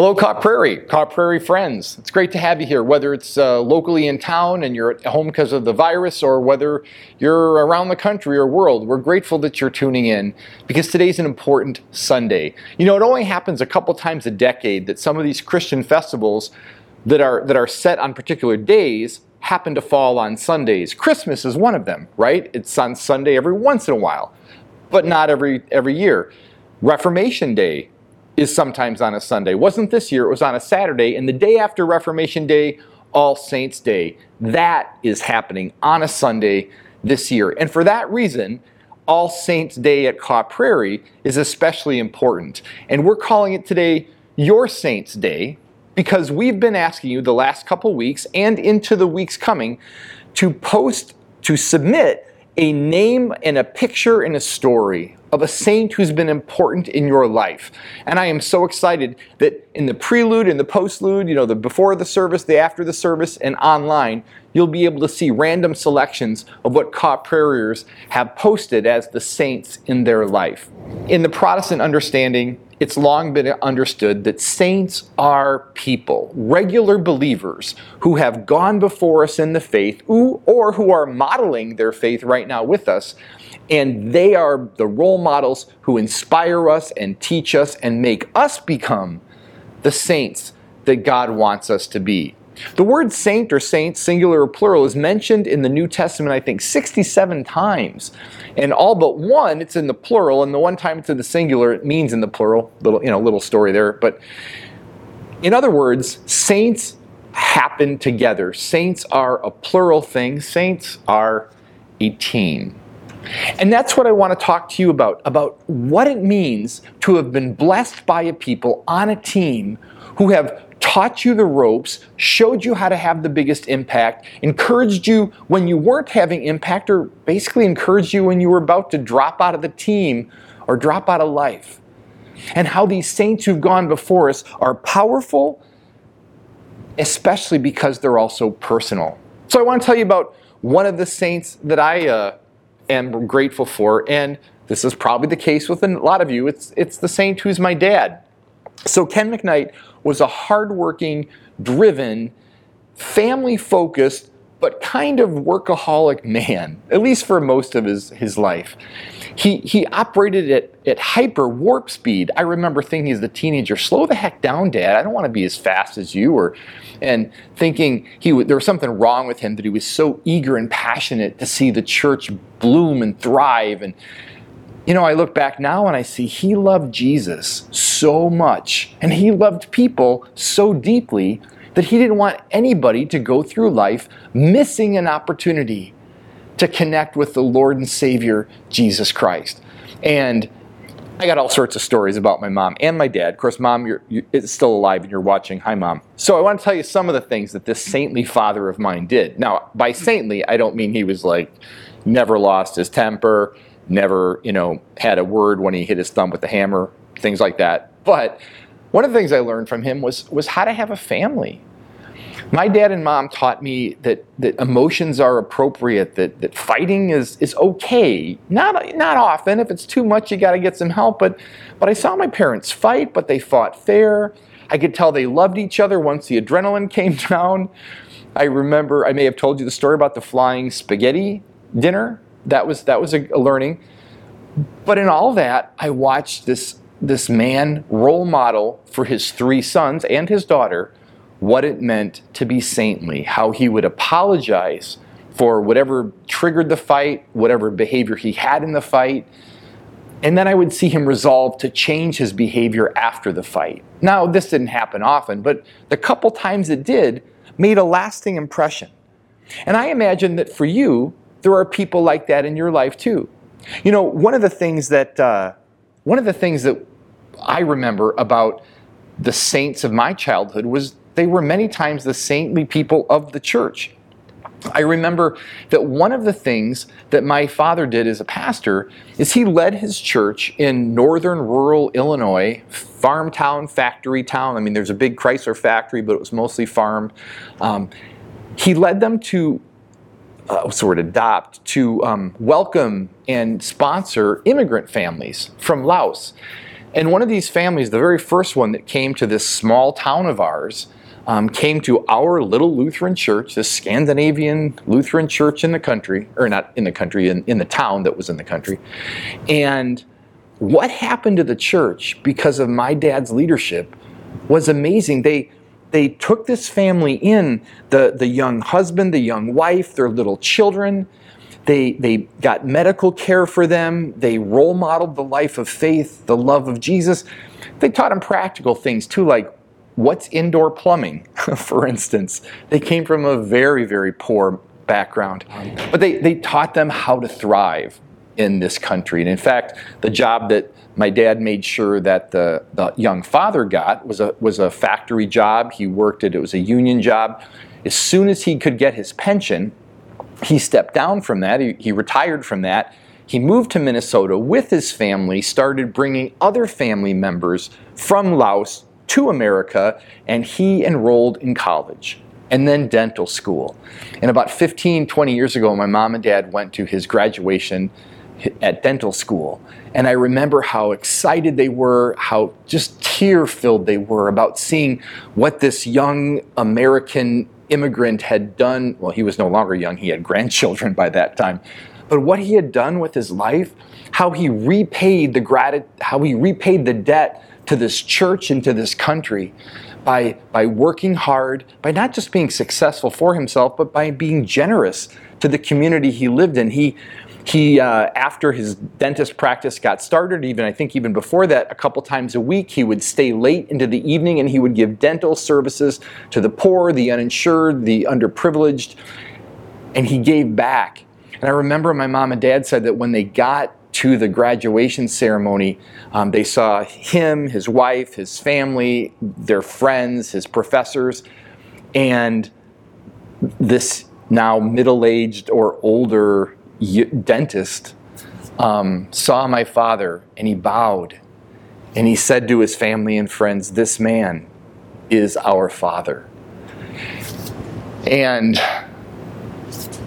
Hello, Cop Prairie, Cop Prairie friends. It's great to have you here, whether it's uh, locally in town and you're at home because of the virus, or whether you're around the country or world. We're grateful that you're tuning in because today's an important Sunday. You know, it only happens a couple times a decade that some of these Christian festivals that are that are set on particular days happen to fall on Sundays. Christmas is one of them, right? It's on Sunday every once in a while, but not every every year. Reformation Day is sometimes on a Sunday. Wasn't this year, it was on a Saturday, and the day after Reformation Day, All Saints Day. That is happening on a Sunday this year. And for that reason, All Saints Day at Cop Prairie is especially important. And we're calling it today Your Saints Day because we've been asking you the last couple weeks and into the weeks coming to post, to submit a name and a picture and a story of a saint who's been important in your life. And I am so excited that in the prelude in the postlude, you know, the before the service, the after the service, and online, you'll be able to see random selections of what Cop Prairiers have posted as the saints in their life. In the Protestant understanding, it's long been understood that saints are people, regular believers who have gone before us in the faith or who are modeling their faith right now with us. And they are the role models who inspire us and teach us and make us become the saints that God wants us to be. The word saint or saint, singular or plural, is mentioned in the New Testament, I think, 67 times. And all but one, it's in the plural, and the one time it's in the singular, it means in the plural. Little, you know, little story there. But in other words, saints happen together. Saints are a plural thing, saints are a team. And that's what I want to talk to you about about what it means to have been blessed by a people on a team who have taught you the ropes, showed you how to have the biggest impact, encouraged you when you weren't having impact, or basically encouraged you when you were about to drop out of the team or drop out of life. And how these saints who've gone before us are powerful, especially because they're also personal. So I want to tell you about one of the saints that I uh, am grateful for, and this is probably the case with a lot of you. It's, it's the saint who's my dad. So Ken McKnight was a hardworking, driven, family focused, but kind of workaholic man, at least for most of his, his life. He, he operated at, at hyper warp speed. I remember thinking as a teenager, slow the heck down, Dad. I don't want to be as fast as you. Or, and thinking he there was something wrong with him that he was so eager and passionate to see the church bloom and thrive. And you know, I look back now and I see he loved Jesus so much and he loved people so deeply that he didn't want anybody to go through life missing an opportunity to connect with the Lord and Savior Jesus Christ. And I got all sorts of stories about my mom and my dad. Of course, mom you're, you, is still alive and you're watching. Hi, mom. So I want to tell you some of the things that this saintly father of mine did. Now, by saintly, I don't mean he was like never lost his temper, never, you know, had a word when he hit his thumb with the hammer, things like that. But one of the things I learned from him was was how to have a family. My dad and mom taught me that, that emotions are appropriate, that, that fighting is, is okay. Not, not often. If it's too much, you got to get some help. But, but I saw my parents fight, but they fought fair. I could tell they loved each other once the adrenaline came down. I remember, I may have told you the story about the flying spaghetti dinner that was that was a, a learning. But in all that, I watched this this man role model for his three sons and his daughter what it meant to be saintly, how he would apologize for whatever triggered the fight, whatever behavior he had in the fight. And then I would see him resolve to change his behavior after the fight. Now, this didn't happen often, but the couple times it did made a lasting impression. And I imagine that for you, there are people like that in your life too. You know, one of the things that uh, one of the things that I remember about the saints of my childhood was they were many times the saintly people of the church. I remember that one of the things that my father did as a pastor is he led his church in northern rural Illinois, farm town, factory town. I mean, there's a big Chrysler factory, but it was mostly farm. Um, he led them to uh, sort of adopt to um, welcome and sponsor immigrant families from Laos. And one of these families, the very first one that came to this small town of ours, um, came to our little Lutheran church, this Scandinavian Lutheran church in the country, or not in the country, in, in the town that was in the country. And what happened to the church because of my dad's leadership was amazing. They they took this family in, the, the young husband, the young wife, their little children. They, they got medical care for them. They role modeled the life of faith, the love of Jesus. They taught them practical things too, like what's indoor plumbing, for instance. They came from a very, very poor background. But they, they taught them how to thrive in this country. And in fact, the job that my dad made sure that the, the young father got was a, was a factory job. He worked it, it was a union job. As soon as he could get his pension, he stepped down from that. He, he retired from that. He moved to Minnesota with his family, started bringing other family members from Laos to America, and he enrolled in college and then dental school. And about 15, 20 years ago, my mom and dad went to his graduation at dental school. And I remember how excited they were, how just tear filled they were about seeing what this young American immigrant had done. Well, he was no longer young, he had grandchildren by that time. But what he had done with his life, how he repaid the gratitude, how he repaid the debt to this church and to this country by, by working hard, by not just being successful for himself, but by being generous to the community he lived in. He, he uh, after his dentist practice got started, even I think even before that, a couple times a week, he would stay late into the evening and he would give dental services to the poor, the uninsured, the underprivileged, and he gave back. And I remember my mom and dad said that when they got to the graduation ceremony, um, they saw him, his wife, his family, their friends, his professors, and this now middle aged or older dentist um, saw my father and he bowed and he said to his family and friends, This man is our father. And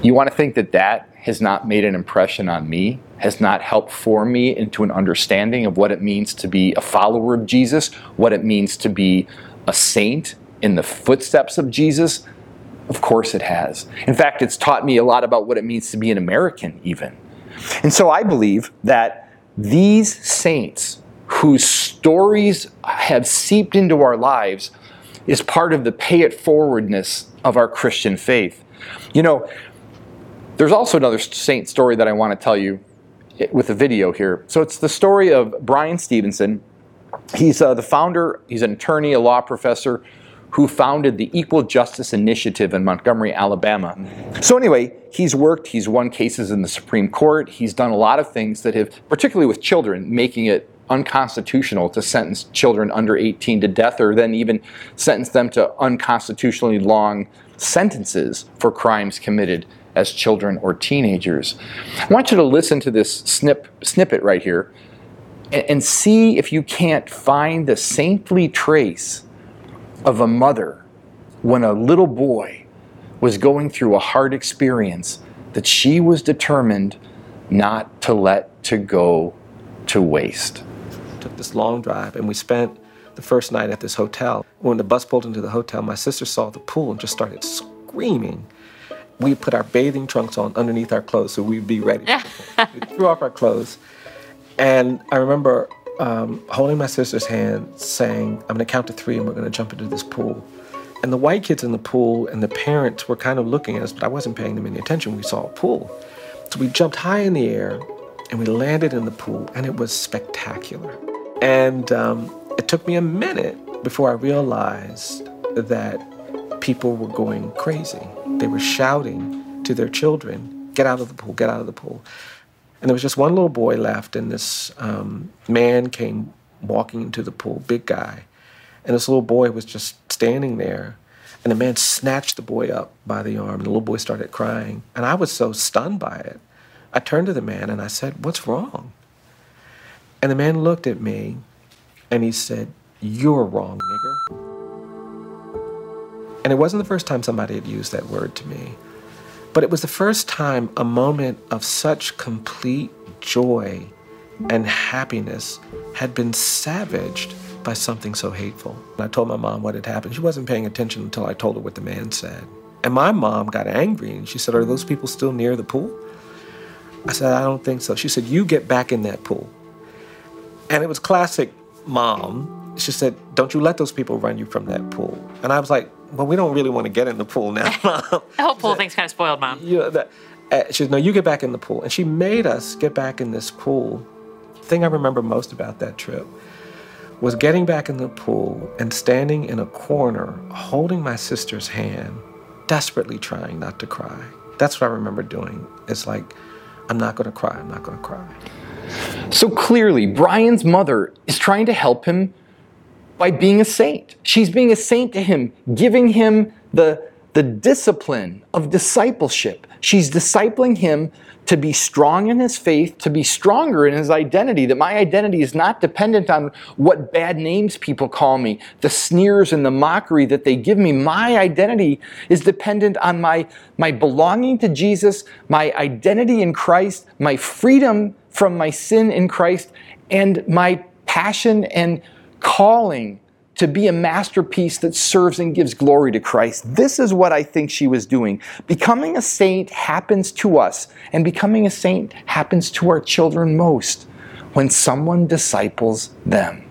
you want to think that that has not made an impression on me, has not helped form me into an understanding of what it means to be a follower of Jesus, what it means to be a saint in the footsteps of Jesus? Of course it has. In fact, it's taught me a lot about what it means to be an American, even. And so I believe that these saints whose stories have seeped into our lives is part of the pay it forwardness of our Christian faith. You know, there's also another saint story that I want to tell you with a video here. So it's the story of Bryan Stevenson. He's uh, the founder, he's an attorney, a law professor who founded the Equal Justice Initiative in Montgomery, Alabama. So, anyway, he's worked, he's won cases in the Supreme Court, he's done a lot of things that have, particularly with children, making it unconstitutional to sentence children under 18 to death or then even sentence them to unconstitutionally long sentences for crimes committed as children or teenagers. I want you to listen to this snip, snippet right here and, and see if you can't find the saintly trace of a mother when a little boy was going through a hard experience that she was determined not to let to go to waste. Took this long drive and we spent the first night at this hotel. When the bus pulled into the hotel, my sister saw the pool and just started screaming we put our bathing trunks on underneath our clothes so we'd be ready. we threw off our clothes. And I remember um, holding my sister's hand, saying, I'm going to count to three and we're going to jump into this pool. And the white kids in the pool and the parents were kind of looking at us, but I wasn't paying them any attention. We saw a pool. So we jumped high in the air and we landed in the pool, and it was spectacular. And um, it took me a minute before I realized that people were going crazy. They were shouting to their children, Get out of the pool, get out of the pool. And there was just one little boy left, and this um, man came walking into the pool, big guy. And this little boy was just standing there. And the man snatched the boy up by the arm, and the little boy started crying. And I was so stunned by it. I turned to the man and I said, What's wrong? And the man looked at me and he said, You're wrong, nigger. And it wasn't the first time somebody had used that word to me, but it was the first time a moment of such complete joy and happiness had been savaged by something so hateful. I told my mom what had happened. She wasn't paying attention until I told her what the man said. And my mom got angry and she said, Are those people still near the pool? I said, I don't think so. She said, You get back in that pool. And it was classic mom. She said, Don't you let those people run you from that pool. And I was like, Well, we don't really want to get in the pool now, mom. The whole pool thing's kind of spoiled, mom. You know, that, uh, she said, No, you get back in the pool. And she made us get back in this pool. The thing I remember most about that trip was getting back in the pool and standing in a corner holding my sister's hand, desperately trying not to cry. That's what I remember doing. It's like, I'm not going to cry, I'm not going to cry. So clearly, Bryan's mother is trying to help him by being a saint. She's being a saint to him, giving him the, the discipline of discipleship. She's discipling him to be strong in his faith, to be stronger in his identity, that my identity is not dependent on what bad names people call me, the sneers and the mockery that they give me. My identity is dependent on my, my belonging to Jesus, my identity in Christ, my freedom from my sin in Christ, and my passion and calling to be a masterpiece that serves and gives glory to Christ. This is what I think she was doing. Becoming a saint happens to us, and becoming a saint happens to our children most when someone disciples them.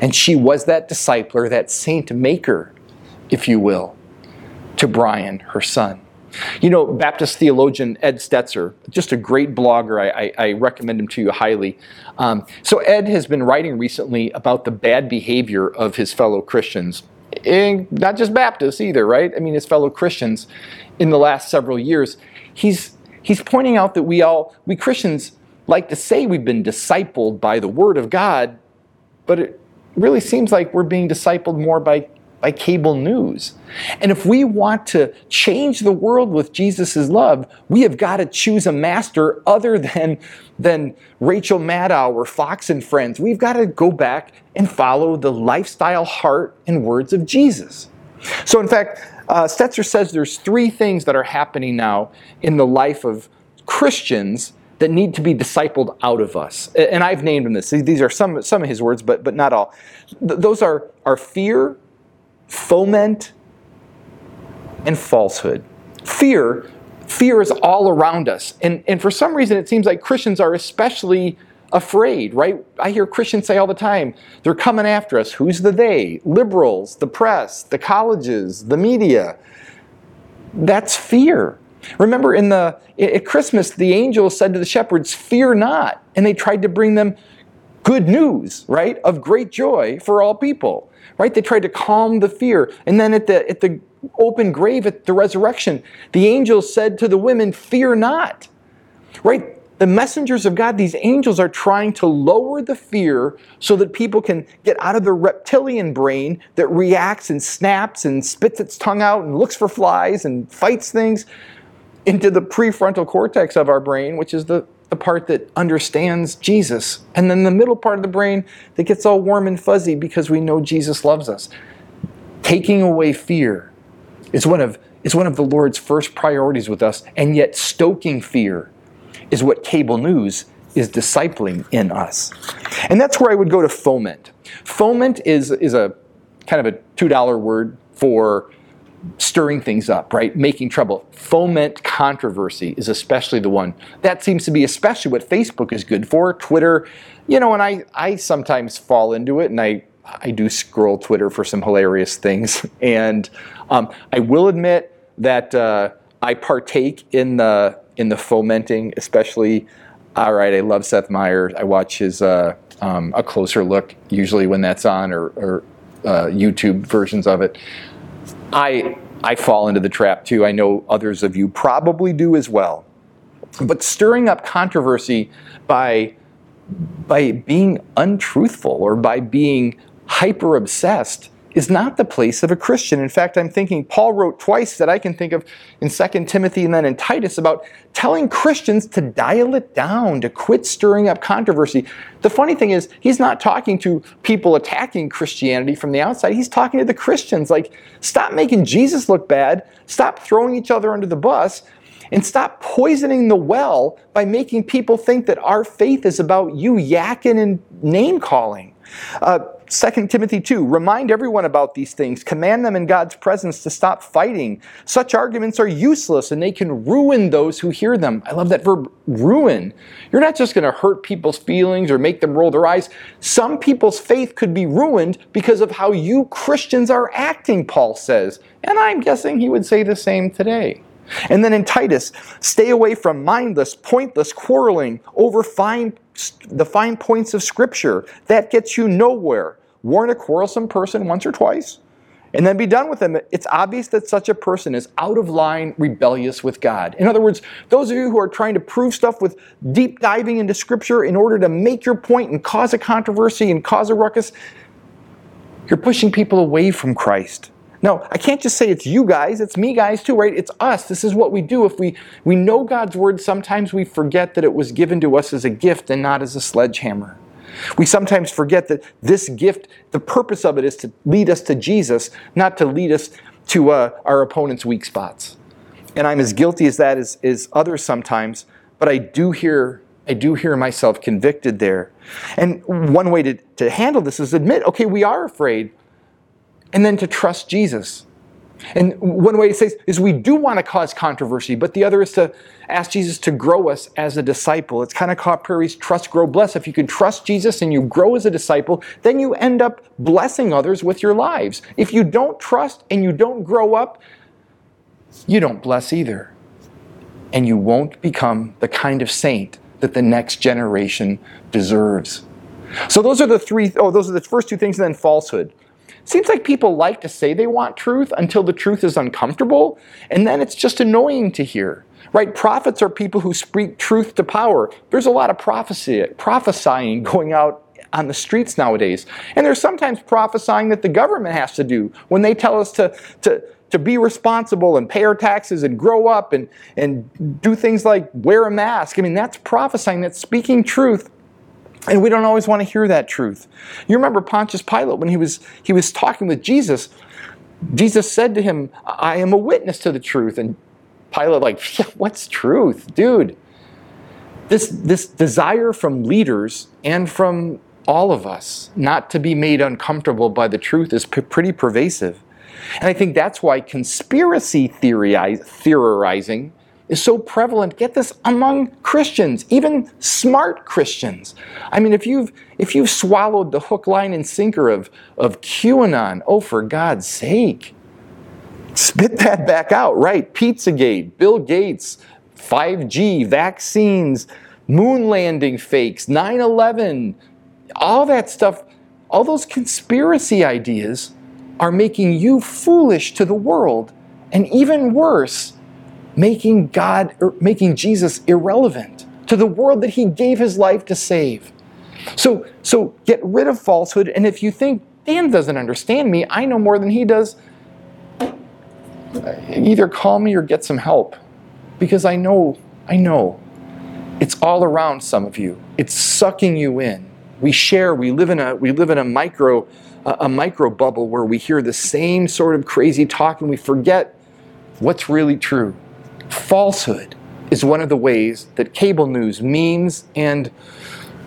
And she was that discipler, that saint maker, if you will, to Bryan, her son. You know, Baptist theologian Ed Stetzer, just a great blogger. I, I, I recommend him to you highly. Um, so, Ed has been writing recently about the bad behavior of his fellow Christians, and not just Baptists either, right? I mean, his fellow Christians in the last several years. He's, he's pointing out that we all, we Christians, like to say we've been discipled by the Word of God, but it really seems like we're being discipled more by by cable news. And if we want to change the world with Jesus' love, we have got to choose a master other than, than Rachel Maddow or Fox and Friends. We've got to go back and follow the lifestyle, heart, and words of Jesus. So, in fact, uh, Stetzer says there's three things that are happening now in the life of Christians that need to be discipled out of us. And I've named them this. These are some, some of his words, but, but not all. Th- those are, are fear, foment, and falsehood. Fear, fear is all around us. And, and for some reason, it seems like Christians are especially afraid, right? I hear Christians say all the time, they're coming after us. Who's the they? Liberals, the press, the colleges, the media. That's fear. Remember in the at Christmas, the angels said to the shepherds, Fear not. And they tried to bring them good news, right? Of great joy for all people right? They tried to calm the fear. And then at the, at the open grave at the resurrection, the angels said to the women, Fear not, right? The messengers of God, these angels, are trying to lower the fear so that people can get out of the reptilian brain that reacts and snaps and spits its tongue out and looks for flies and fights things into the prefrontal cortex of our brain, which is the the part that understands Jesus, and then the middle part of the brain that gets all warm and fuzzy because we know Jesus loves us. Taking away fear is one of, is one of the Lord's first priorities with us, and yet stoking fear is what cable news is discipling in us. And that's where I would go to foment. Foment is, is a kind of a $2 word for stirring things up, right? Making trouble. Foment controversy is especially the one. That seems to be especially what Facebook is good for. Twitter, you know, and I, I sometimes fall into it and I, I do scroll Twitter for some hilarious things. And um, I will admit that uh, I partake in the, in the fomenting, especially. All right, I love Seth Meyers. I watch his uh, um, a closer look usually when that's on or, or uh, YouTube versions of it. I I fall into the trap too. I know others of you probably do as well. But stirring up controversy by by being untruthful or by being hyper obsessed is not the place of a Christian. In fact, I'm thinking Paul wrote twice that I can think of in 2 Timothy and then in Titus about telling Christians to dial it down, to quit stirring up controversy. The funny thing is, he's not talking to people attacking Christianity from the outside. He's talking to the Christians like, stop making Jesus look bad, stop throwing each other under the bus. and stop poisoning the well by making people think that our faith is about you yakking and name calling. Uh, 2 Timothy 2 Remind everyone about these things, command them in God's presence to stop fighting. Such arguments are useless and they can ruin those who hear them. I love that verb, ruin. You're not just going to hurt people's feelings or make them roll their eyes. Some people's faith could be ruined because of how you Christians are acting, Paul says. And I'm guessing he would say the same today. And then in Titus, stay away from mindless, pointless quarreling over fine, the fine points of Scripture. That gets you nowhere. Warn a quarrelsome person once or twice, and then be done with them. It's obvious that such a person is out of line, rebellious with God. In other words, those of you who are trying to prove stuff with deep diving into Scripture in order to make your point and cause a controversy and cause a ruckus, you're pushing people away from Christ. No, I can't just say it's you guys, it's me guys too, right? It's us. This is what we do. If we, we know God's word, sometimes we forget that it was given to us as a gift and not as a sledgehammer. We sometimes forget that this gift, the purpose of it is to lead us to Jesus, not to lead us to uh, our opponent's weak spots. And I'm as guilty as that as, as others sometimes, but I do hear I do hear myself convicted there. And one way to, to handle this is admit, okay, we are afraid and then to trust Jesus. And one way to says is we do want to cause controversy, but the other is to ask Jesus to grow us as a disciple. It's kind of called Prairie's trust, grow, bless. If you can trust Jesus and you grow as a disciple, then you end up blessing others with your lives. If you don't trust and you don't grow up, you don't bless either. And you won't become the kind of saint that the next generation deserves. So those are the three, oh, those are the first two things, and then falsehood. Seems like people like to say they want truth until the truth is uncomfortable, and then it's just annoying to hear. Right? Prophets are people who speak truth to power. There's a lot of prophecy, prophesying going out on the streets nowadays. And there's sometimes prophesying that the government has to do when they tell us to, to, to be responsible and pay our taxes and grow up and, and do things like wear a mask. I mean, that's prophesying, that's speaking truth and we don't always want to hear that truth. You remember Pontius Pilate when he was he was talking with Jesus. Jesus said to him, "I am a witness to the truth." And Pilate like, "What's truth, dude?" This this desire from leaders and from all of us not to be made uncomfortable by the truth is p- pretty pervasive. And I think that's why conspiracy theorizing is so prevalent, get this, among Christians, even smart Christians. I mean, if you've, if you've swallowed the hook, line, and sinker of, of QAnon, oh, for God's sake, spit that back out, right? Pizzagate, Bill Gates, 5G, vaccines, moon landing fakes, 9 11, all that stuff, all those conspiracy ideas are making you foolish to the world. And even worse, making God, er, making Jesus irrelevant to the world that he gave his life to save. So, so get rid of falsehood. And if you think Dan doesn't understand me, I know more than he does, either call me or get some help. Because I know, I know. It's all around some of you. It's sucking you in. We share, we live in a we live in a micro a micro bubble where we hear the same sort of crazy talk and we forget what's really true falsehood is one of the ways that cable news, memes, and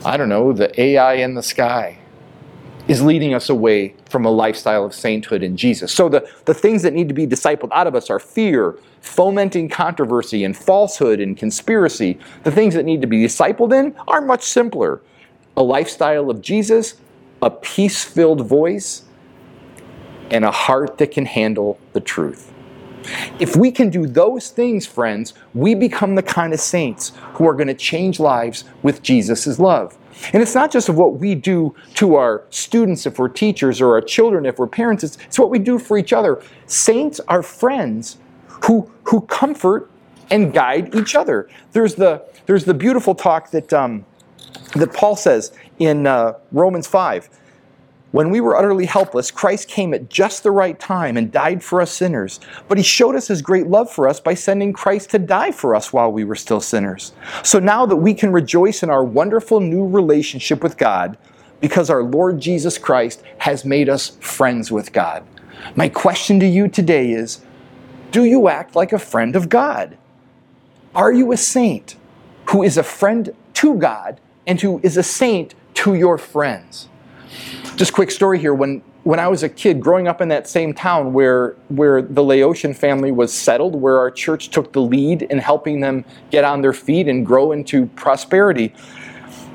I don't know, the AI in the sky is leading us away from a lifestyle of sainthood in Jesus. So the, the things that need to be discipled out of us are fear, fomenting controversy, and falsehood and conspiracy. The things that need to be discipled in are much simpler. A lifestyle of Jesus, a peace filled voice, and a heart that can handle the truth. If we can do those things, friends, we become the kind of saints who are going to change lives with Jesus' love. And it's not just of what we do to our students if we're teachers or our children if we're parents, it's, it's what we do for each other. Saints are friends who, who comfort and guide each other. There's the, there's the beautiful talk that, um, that Paul says in uh, Romans 5 when we were utterly helpless, Christ came at just the right time and died for us sinners. But he showed us his great love for us by sending Christ to die for us while we were still sinners. So now that we can rejoice in our wonderful new relationship with God, because our Lord Jesus Christ has made us friends with God. My question to you today is Do you act like a friend of God? Are you a saint who is a friend to God and who is a saint to your friends? Just quick story here. When when I was a kid growing up in that same town where where the Laotian family was settled, where our church took the lead in helping them get on their feet and grow into prosperity,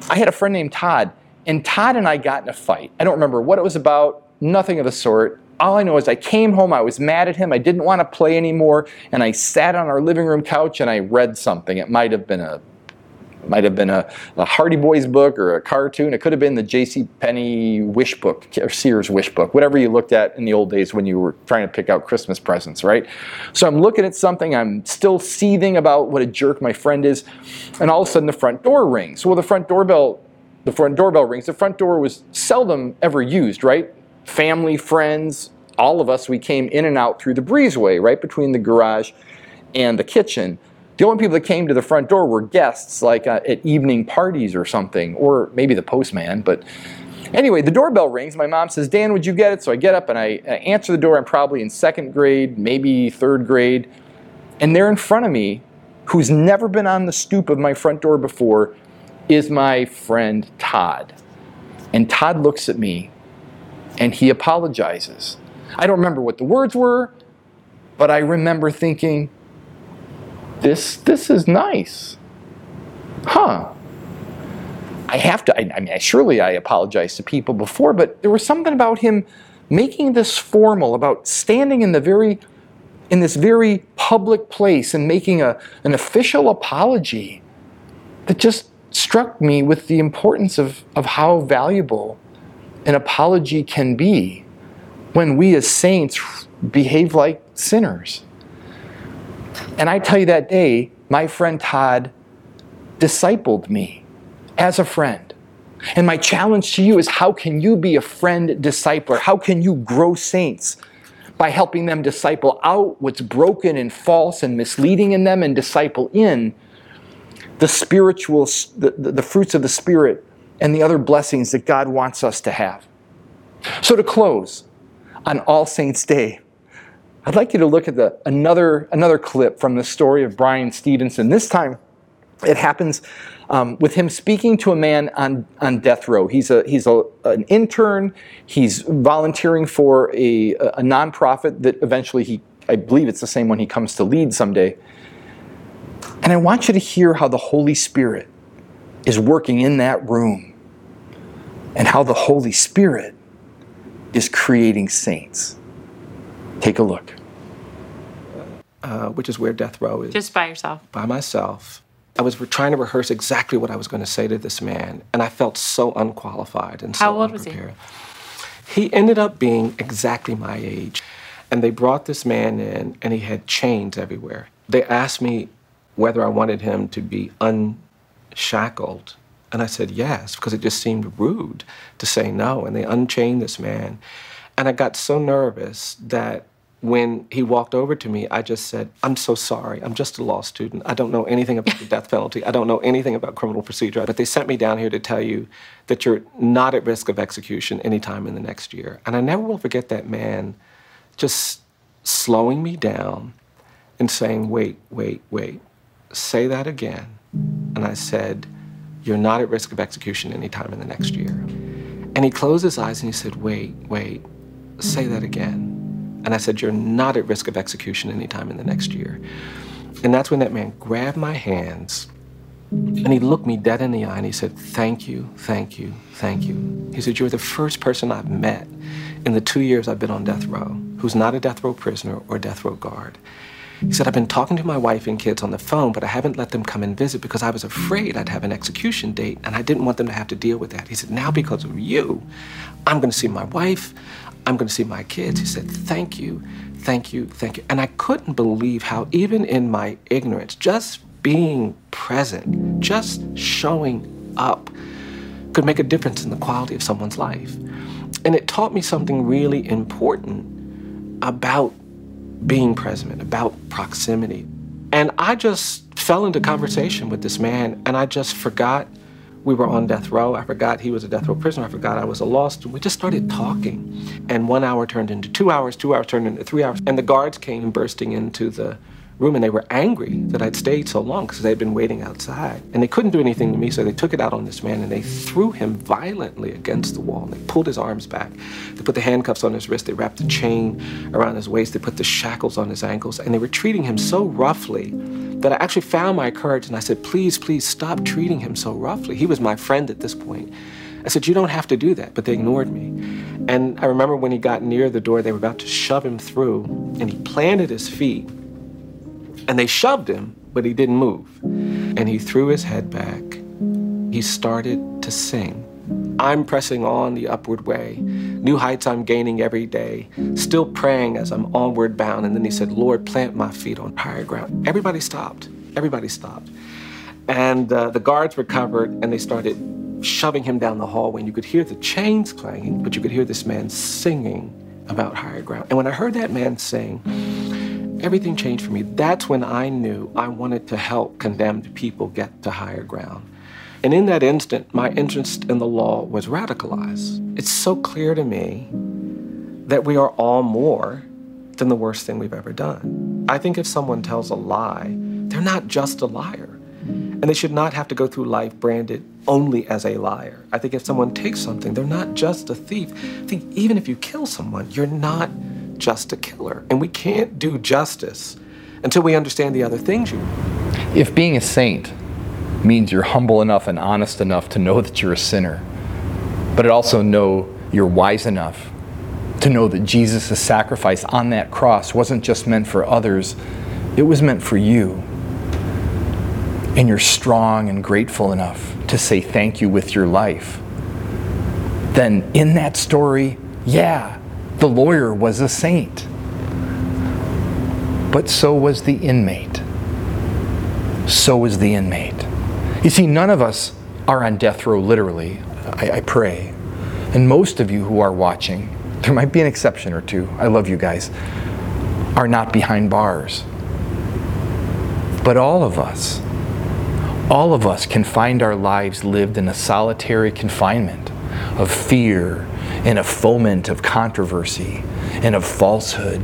I had a friend named Todd, and Todd and I got in a fight. I don't remember what it was about, nothing of the sort. All I know is I came home, I was mad at him, I didn't want to play anymore, and I sat on our living room couch and I read something. It might have been a might have been a, a Hardy Boys book or a cartoon. It could have been the J.C. Penney wish book or Sears wish book, whatever you looked at in the old days when you were trying to pick out Christmas presents, right? So I'm looking at something. I'm still seething about what a jerk my friend is, and all of a sudden the front door rings. Well, the front doorbell, the front doorbell rings. The front door was seldom ever used, right? Family, friends, all of us, we came in and out through the breezeway, right between the garage and the kitchen. The only people that came to the front door were guests, like uh, at evening parties or something, or maybe the postman. But anyway, the doorbell rings. My mom says, Dan, would you get it? So I get up and I, I answer the door. I'm probably in second grade, maybe third grade. And there in front of me, who's never been on the stoop of my front door before, is my friend Todd. And Todd looks at me and he apologizes. I don't remember what the words were, but I remember thinking, this this is nice. Huh. I have to, I, I mean, surely I apologized to people before, but there was something about him making this formal, about standing in the very, in this very public place and making a, an official apology that just struck me with the importance of, of how valuable an apology can be when we as saints behave like sinners. And I tell you that day, my friend Todd discipled me as a friend. And my challenge to you is how can you be a friend discipler? How can you grow saints? By helping them disciple out what's broken and false and misleading in them and disciple in the spiritual, the, the, fruits of the Spirit and the other blessings that God wants us to have. So to close, on All Saints' Day, I'd like you to look at the, another, another clip from the story of Bryan Stevenson. This time, it happens um, with him speaking to a man on, on death row. He's, a, he's a, an intern. He's volunteering for a, a nonprofit that eventually he, I believe it's the same one he comes to lead someday. And I want you to hear how the Holy Spirit is working in that room and how the Holy Spirit is creating saints. Take a look. Uh, which is where death row is. Just by yourself. By myself. I was trying to rehearse exactly what I was going to say to this man, and I felt so unqualified and so How old unprepared. was he? He ended up being exactly my age. And they brought this man in, and he had chains everywhere. They asked me whether I wanted him to be unshackled. And I said yes, because it just seemed rude to say no. And they unchained this man. And I got so nervous that when he walked over to me, I just said, I'm so sorry. I'm just a law student. I don't know anything about the death penalty. I don't know anything about criminal procedure. But they sent me down here to tell you that you're not at risk of execution anytime in the next year. And I never will forget that man just slowing me down and saying, Wait, wait, wait. Say that again. And I said, You're not at risk of execution anytime in the next year. And he closed his eyes and he said, Wait, wait, say that again. And I said, You're not at risk of execution anytime in the next year. And that's when that man grabbed my hands and he looked me dead in the eye and he said, Thank you, thank you, thank you. He said, You're the first person I've met in the two years I've been on death row who's not a death row prisoner or death row guard. He said, I've been talking to my wife and kids on the phone, but I haven't let them come and visit because I was afraid I'd have an execution date and I didn't want them to have to deal with that. He said, Now because of you, I'm going to see my wife. I'm going to see my kids. He said, Thank you, thank you, thank you. And I couldn't believe how, even in my ignorance, just being present, just showing up, could make a difference in the quality of someone's life. And it taught me something really important about being present, about proximity. And I just fell into conversation with this man, and I just forgot we were on death row. I forgot he was a death row prisoner. I forgot I was a law student. We just started talking. And one hour turned into two hours, two hours turned into three hours. And the guards came bursting into the room and they were angry that I'd stayed so long because they'd been waiting outside. And they couldn't do anything to me, so they took it out on this man and they threw him violently against the wall. And they pulled his arms back. They put the handcuffs on his wrist. They wrapped the chain around his waist. They put the shackles on his ankles. And they were treating him so roughly that I actually found my courage and I said, please, please stop treating him so roughly. He was my friend at this point. I said, You don't have to do that. But they ignored me. And I remember when he got near the door, they were about to shove him through, and he planted his feet. And they shoved him, but he didn't move. And he threw his head back. He started to sing. I'm pressing on the upward way. New heights I'm gaining every day. Still praying as I'm onward bound. And then he said, Lord, plant my feet on higher ground. Everybody stopped. Everybody stopped. And uh, the guards recovered and they started shoving him down the hallway. And you could hear the chains clanging, but you could hear this man singing about higher ground. And when I heard that man sing, everything changed for me. That's when I knew I wanted to help condemned people get to higher ground. And in that instant, my interest in the law was radicalized. It's so clear to me that we are all more than the worst thing we've ever done. I think if someone tells a lie, they're not just a liar. And they should not have to go through life branded only as a liar. I think if someone takes something, they're not just a thief. I think even if you kill someone, you're not just a killer. And we can't do justice until we understand the other things you. If being a saint means you're humble enough and honest enough to know that you're a sinner, but it also know you're wise enough to know that Jesus' sacrifice on that cross wasn't just meant for others, it was meant for you and you're strong and grateful enough to say thank you with your life, then in that story, yeah, the lawyer was a saint. But so was the inmate. So was the inmate. You see, none of us are on death row literally, I, I pray. And most of you who are watching, there might be an exception or two, I love you guys, are not behind bars. But all of us, all of us can find our lives lived in a solitary confinement of fear and a foment of controversy and of falsehood.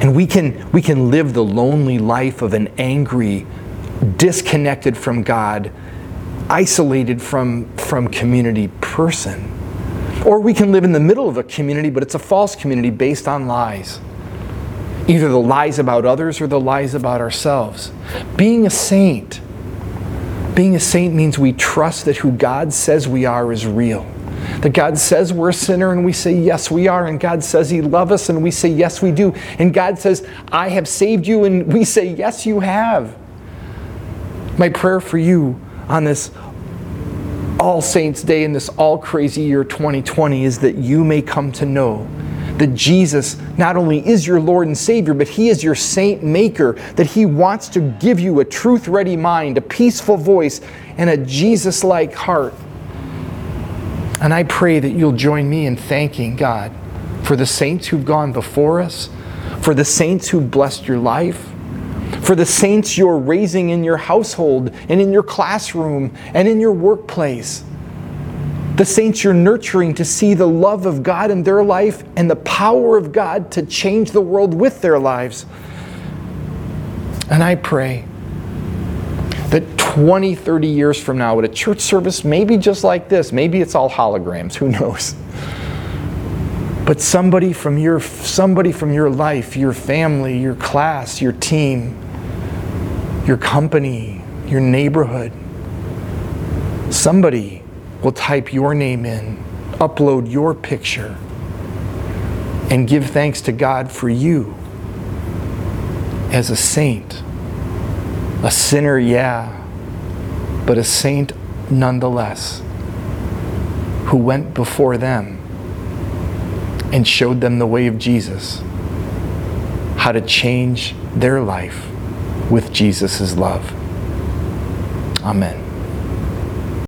And we can, we can live the lonely life of an angry, disconnected from God, isolated from, from community person. Or we can live in the middle of a community, but it's a false community based on lies. Either the lies about others or the lies about ourselves. Being a saint being a saint means we trust that who God says we are is real. That God says we're a sinner and we say, yes, we are. And God says He loves us and we say, yes, we do. And God says, I have saved you and we say, yes, you have. My prayer for you on this All Saints Day in this all crazy year 2020 is that you may come to know that Jesus not only is your Lord and Savior, but He is your saint maker, that He wants to give you a truth ready mind, a peaceful voice, and a Jesus like heart. And I pray that you'll join me in thanking God for the saints who've gone before us, for the saints who've blessed your life, for the saints you're raising in your household and in your classroom and in your workplace the saints you're nurturing to see the love of God in their life and the power of God to change the world with their lives. And I pray 20, 30 years from now at a church service, maybe just like this, maybe it's all holograms, who knows? But somebody from your somebody from your life, your family, your class, your team, your company, your neighborhood, somebody will type your name in, upload your picture, and give thanks to God for you as a saint. A sinner, yeah, but a saint nonetheless, who went before them and showed them the way of Jesus, how to change their life with Jesus' love. Amen.